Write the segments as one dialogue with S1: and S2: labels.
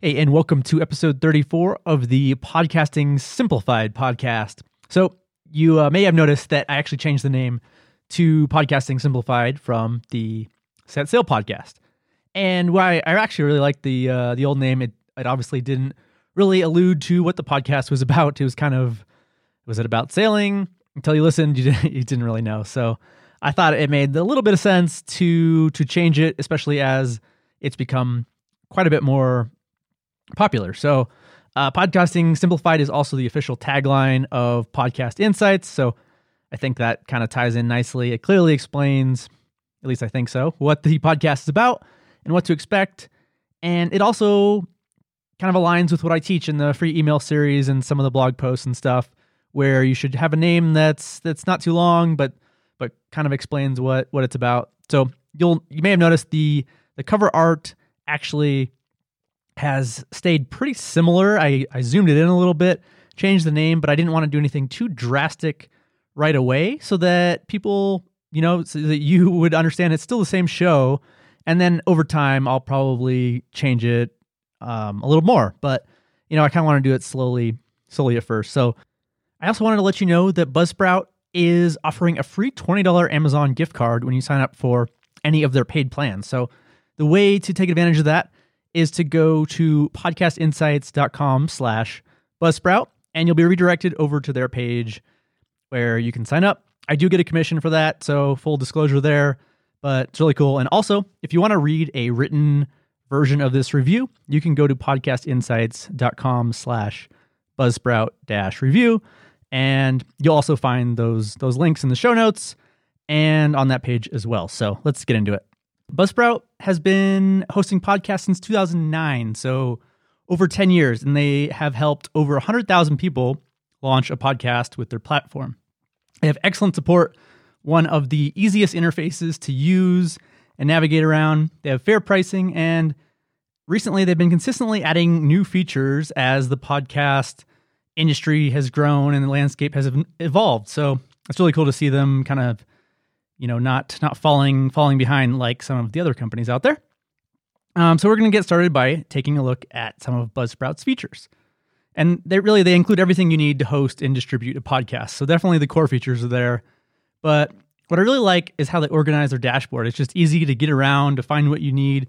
S1: Hey, and welcome to episode 34 of the Podcasting Simplified podcast. So, you uh, may have noticed that I actually changed the name to Podcasting Simplified from the Set Sail podcast. And why I actually really liked the uh, the old name. It it obviously didn't really allude to what the podcast was about. It was kind of was it about sailing? Until you listened, you didn't, you didn't really know. So I thought it made a little bit of sense to to change it, especially as it's become quite a bit more popular. So, uh, podcasting simplified is also the official tagline of Podcast Insights. So, I think that kind of ties in nicely. It clearly explains, at least I think so, what the podcast is about and what to expect. And it also kind of aligns with what I teach in the free email series and some of the blog posts and stuff, where you should have a name that's that's not too long, but but kind of explains what what it's about. So you'll you may have noticed the the cover art actually has stayed pretty similar. I, I zoomed it in a little bit, changed the name, but I didn't want to do anything too drastic right away so that people, you know, so that you would understand it's still the same show. And then over time, I'll probably change it um, a little more. But, you know, I kind of want to do it slowly, slowly at first. So I also wanted to let you know that Buzzsprout is offering a free $20 Amazon gift card when you sign up for any of their paid plans. So the way to take advantage of that is to go to podcastinsights.com slash buzzsprout and you'll be redirected over to their page where you can sign up. I do get a commission for that, so full disclosure there, but it's really cool. And also, if you want to read a written version of this review, you can go to podcastinsights.com slash buzzsprout dash review. And you'll also find those those links in the show notes and on that page as well. So let's get into it. Buzzsprout has been hosting podcasts since 2009, so over 10 years, and they have helped over 100,000 people launch a podcast with their platform. They have excellent support, one of the easiest interfaces to use and navigate around. They have fair pricing, and recently they've been consistently adding new features as the podcast industry has grown and the landscape has evolved. So it's really cool to see them kind of you know, not not falling falling behind like some of the other companies out there. Um, so we're going to get started by taking a look at some of Buzzsprout's features, and they really they include everything you need to host and distribute a podcast. So definitely the core features are there, but what I really like is how they organize their dashboard. It's just easy to get around to find what you need.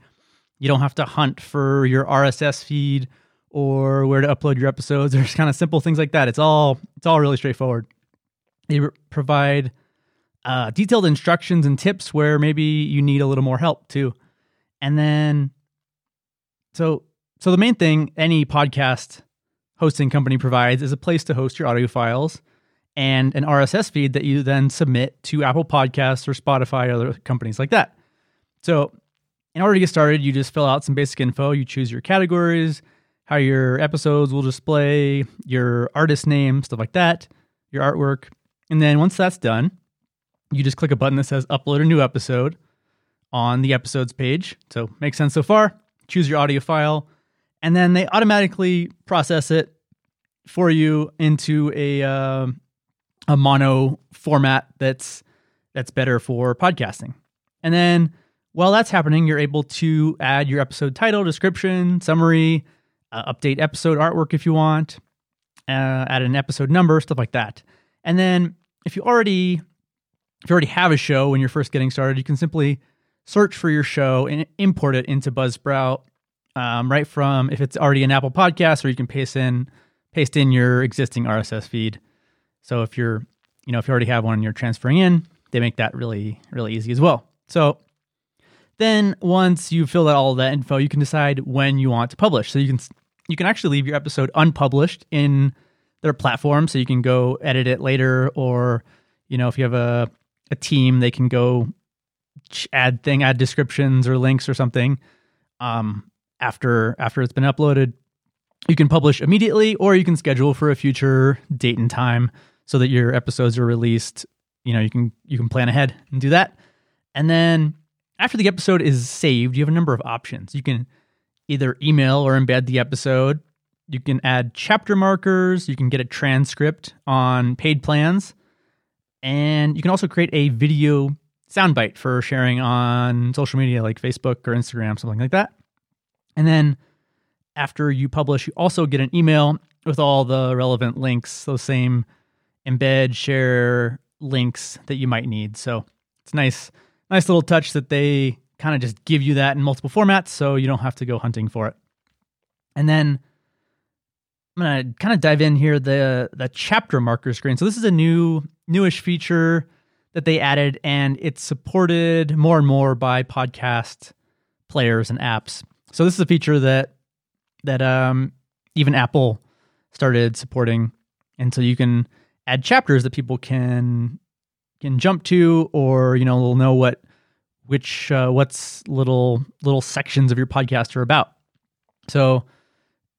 S1: You don't have to hunt for your RSS feed or where to upload your episodes. There's kind of simple things like that. It's all it's all really straightforward. They provide uh, detailed instructions and tips where maybe you need a little more help too. And then, so so the main thing any podcast hosting company provides is a place to host your audio files and an RSS feed that you then submit to Apple Podcasts or Spotify or other companies like that. So, in order to get started, you just fill out some basic info. You choose your categories, how your episodes will display, your artist name, stuff like that, your artwork. And then once that's done, you just click a button that says upload a new episode on the episodes page. So makes sense so far. Choose your audio file, and then they automatically process it for you into a uh, a mono format that's that's better for podcasting. And then while that's happening, you're able to add your episode title, description, summary, uh, update episode artwork if you want, uh, add an episode number, stuff like that. And then if you already if you already have a show when you're first getting started, you can simply search for your show and import it into Buzzsprout um, right from if it's already an Apple Podcast, or you can paste in paste in your existing RSS feed. So if you're you know if you already have one and you're transferring in, they make that really really easy as well. So then once you fill out all that info, you can decide when you want to publish. So you can you can actually leave your episode unpublished in their platform, so you can go edit it later, or you know if you have a a team, they can go add thing, add descriptions or links or something. Um, after after it's been uploaded, you can publish immediately, or you can schedule for a future date and time so that your episodes are released. You know, you can you can plan ahead and do that. And then after the episode is saved, you have a number of options. You can either email or embed the episode. You can add chapter markers. You can get a transcript on paid plans. And you can also create a video soundbite for sharing on social media like Facebook or Instagram, something like that. And then after you publish, you also get an email with all the relevant links, those same embed, share links that you might need. So it's nice, nice little touch that they kind of just give you that in multiple formats so you don't have to go hunting for it. And then I'm gonna kind of dive in here the the chapter marker screen. So this is a new newish feature that they added, and it's supported more and more by podcast players and apps. So this is a feature that that um, even Apple started supporting, and so you can add chapters that people can can jump to, or you know, they'll know what which uh, what's little little sections of your podcast are about. So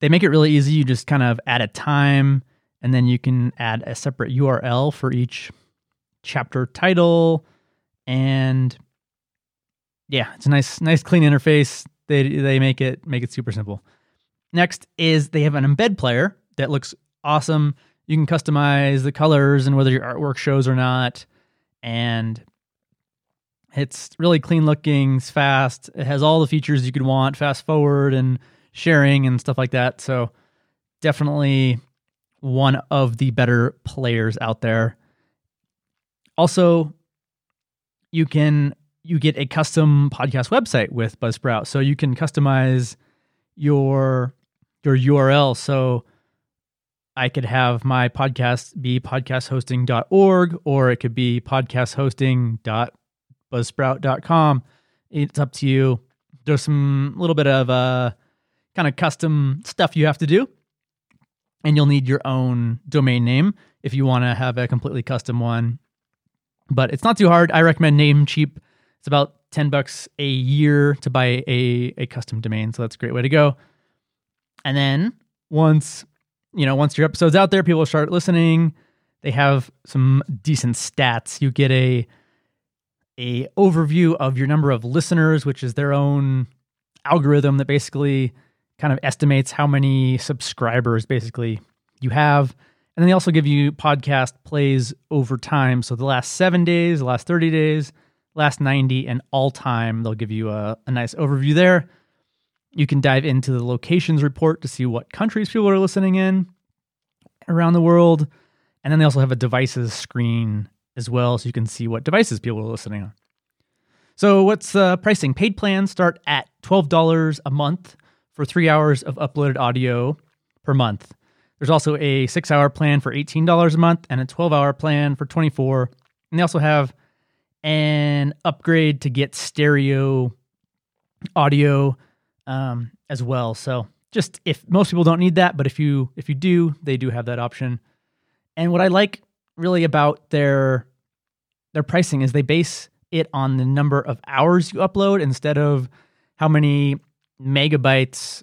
S1: they make it really easy. You just kind of add a time, and then you can add a separate URL for each chapter title, and yeah, it's a nice, nice, clean interface. They they make it make it super simple. Next is they have an embed player that looks awesome. You can customize the colors and whether your artwork shows or not, and it's really clean looking. It's fast. It has all the features you could want. Fast forward and sharing and stuff like that. So definitely one of the better players out there. Also, you can you get a custom podcast website with Buzzsprout. So you can customize your your URL. So I could have my podcast be podcasthosting.org or it could be podcasthosting.buzzsprout.com. It's up to you. There's some little bit of uh kind of custom stuff you have to do. And you'll need your own domain name if you want to have a completely custom one. But it's not too hard. I recommend Namecheap. It's about 10 bucks a year to buy a, a custom domain. So that's a great way to go. And then once, you know, once your episode's out there, people start listening. They have some decent stats. You get a a overview of your number of listeners, which is their own algorithm that basically kind of estimates how many subscribers basically you have. And then they also give you podcast plays over time. So the last seven days, the last 30 days, last 90, and all time, they'll give you a, a nice overview there. You can dive into the locations report to see what countries people are listening in around the world. And then they also have a devices screen as well, so you can see what devices people are listening on. So, what's uh, pricing? Paid plans start at $12 a month for three hours of uploaded audio per month. There's also a six hour plan for $18 a month and a 12 hour plan for 24 And they also have an upgrade to get stereo audio um, as well. So just if most people don't need that, but if you if you do, they do have that option. And what I like really about their their pricing is they base it on the number of hours you upload instead of how many megabytes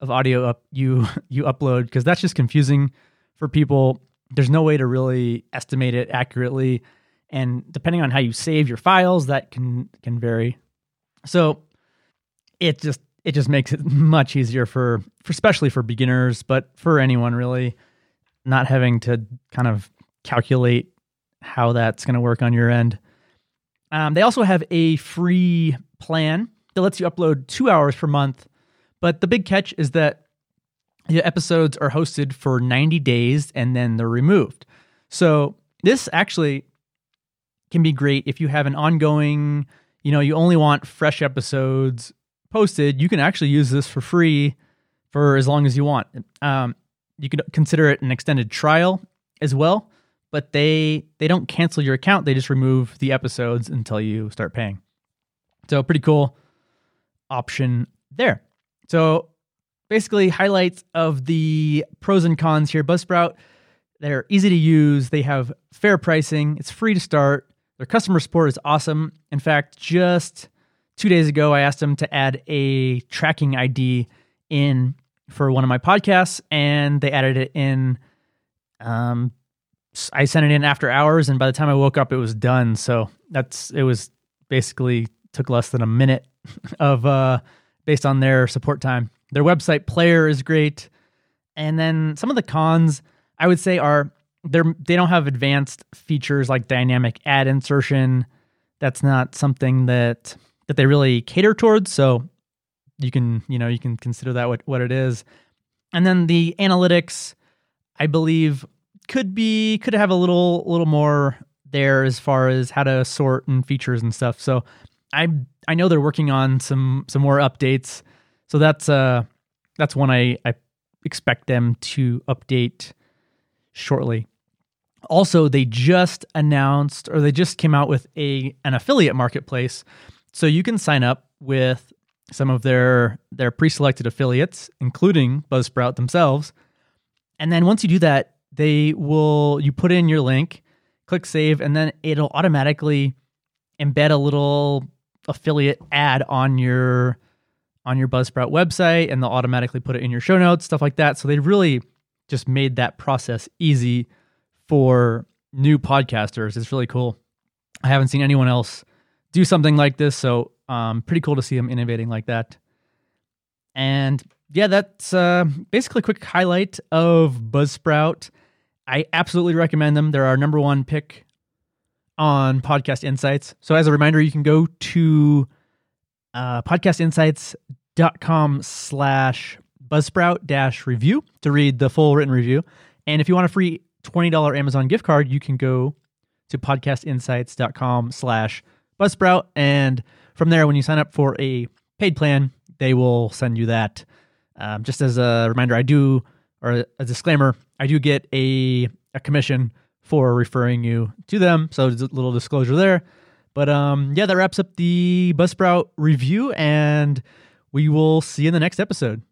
S1: of audio up you you upload because that's just confusing for people. There's no way to really estimate it accurately, and depending on how you save your files, that can can vary. So it just it just makes it much easier for, for especially for beginners, but for anyone really, not having to kind of calculate how that's going to work on your end. Um, they also have a free plan that lets you upload two hours per month. But the big catch is that the episodes are hosted for 90 days and then they're removed. So this actually can be great if you have an ongoing, you know, you only want fresh episodes posted. You can actually use this for free for as long as you want. Um, you could consider it an extended trial as well, but they they don't cancel your account. They just remove the episodes until you start paying. So pretty cool option there. So basically highlights of the pros and cons here. Buzzsprout, they're easy to use. They have fair pricing. It's free to start. Their customer support is awesome. In fact, just two days ago, I asked them to add a tracking ID in for one of my podcasts, and they added it in. Um, I sent it in after hours, and by the time I woke up, it was done. So that's it was basically took less than a minute of uh, based on their support time. Their website player is great, and then some of the cons I would say are they're they don't have advanced features like dynamic ad insertion. That's not something that that they really cater towards. So you can you know you can consider that what what it is. And then the analytics, I believe, could be could have a little little more there as far as how to sort and features and stuff. So I I know they're working on some some more updates. So that's uh that's one I I expect them to update shortly. Also, they just announced or they just came out with a an affiliate marketplace. So you can sign up with some of their their pre-selected affiliates, including Buzzsprout themselves. And then once you do that, they will you put in your link, click save, and then it'll automatically embed a little affiliate ad on your on your Buzzsprout website and they'll automatically put it in your show notes, stuff like that. So they really just made that process easy for new podcasters. It's really cool. I haven't seen anyone else do something like this, so um, pretty cool to see them innovating like that. And yeah, that's uh, basically a quick highlight of Buzzsprout. I absolutely recommend them. They're our number one pick on Podcast Insights. So as a reminder, you can go to uh, podcastinsights.com slash buzzsprout dash review to read the full written review. And if you want a free $20 Amazon gift card, you can go to podcastinsights.com slash buzzsprout. And from there, when you sign up for a paid plan, they will send you that. Um, just as a reminder, I do, or a disclaimer, I do get a, a commission for referring you to them. So there's a little disclosure there. But um, yeah, that wraps up the Buzzsprout review, and we will see you in the next episode.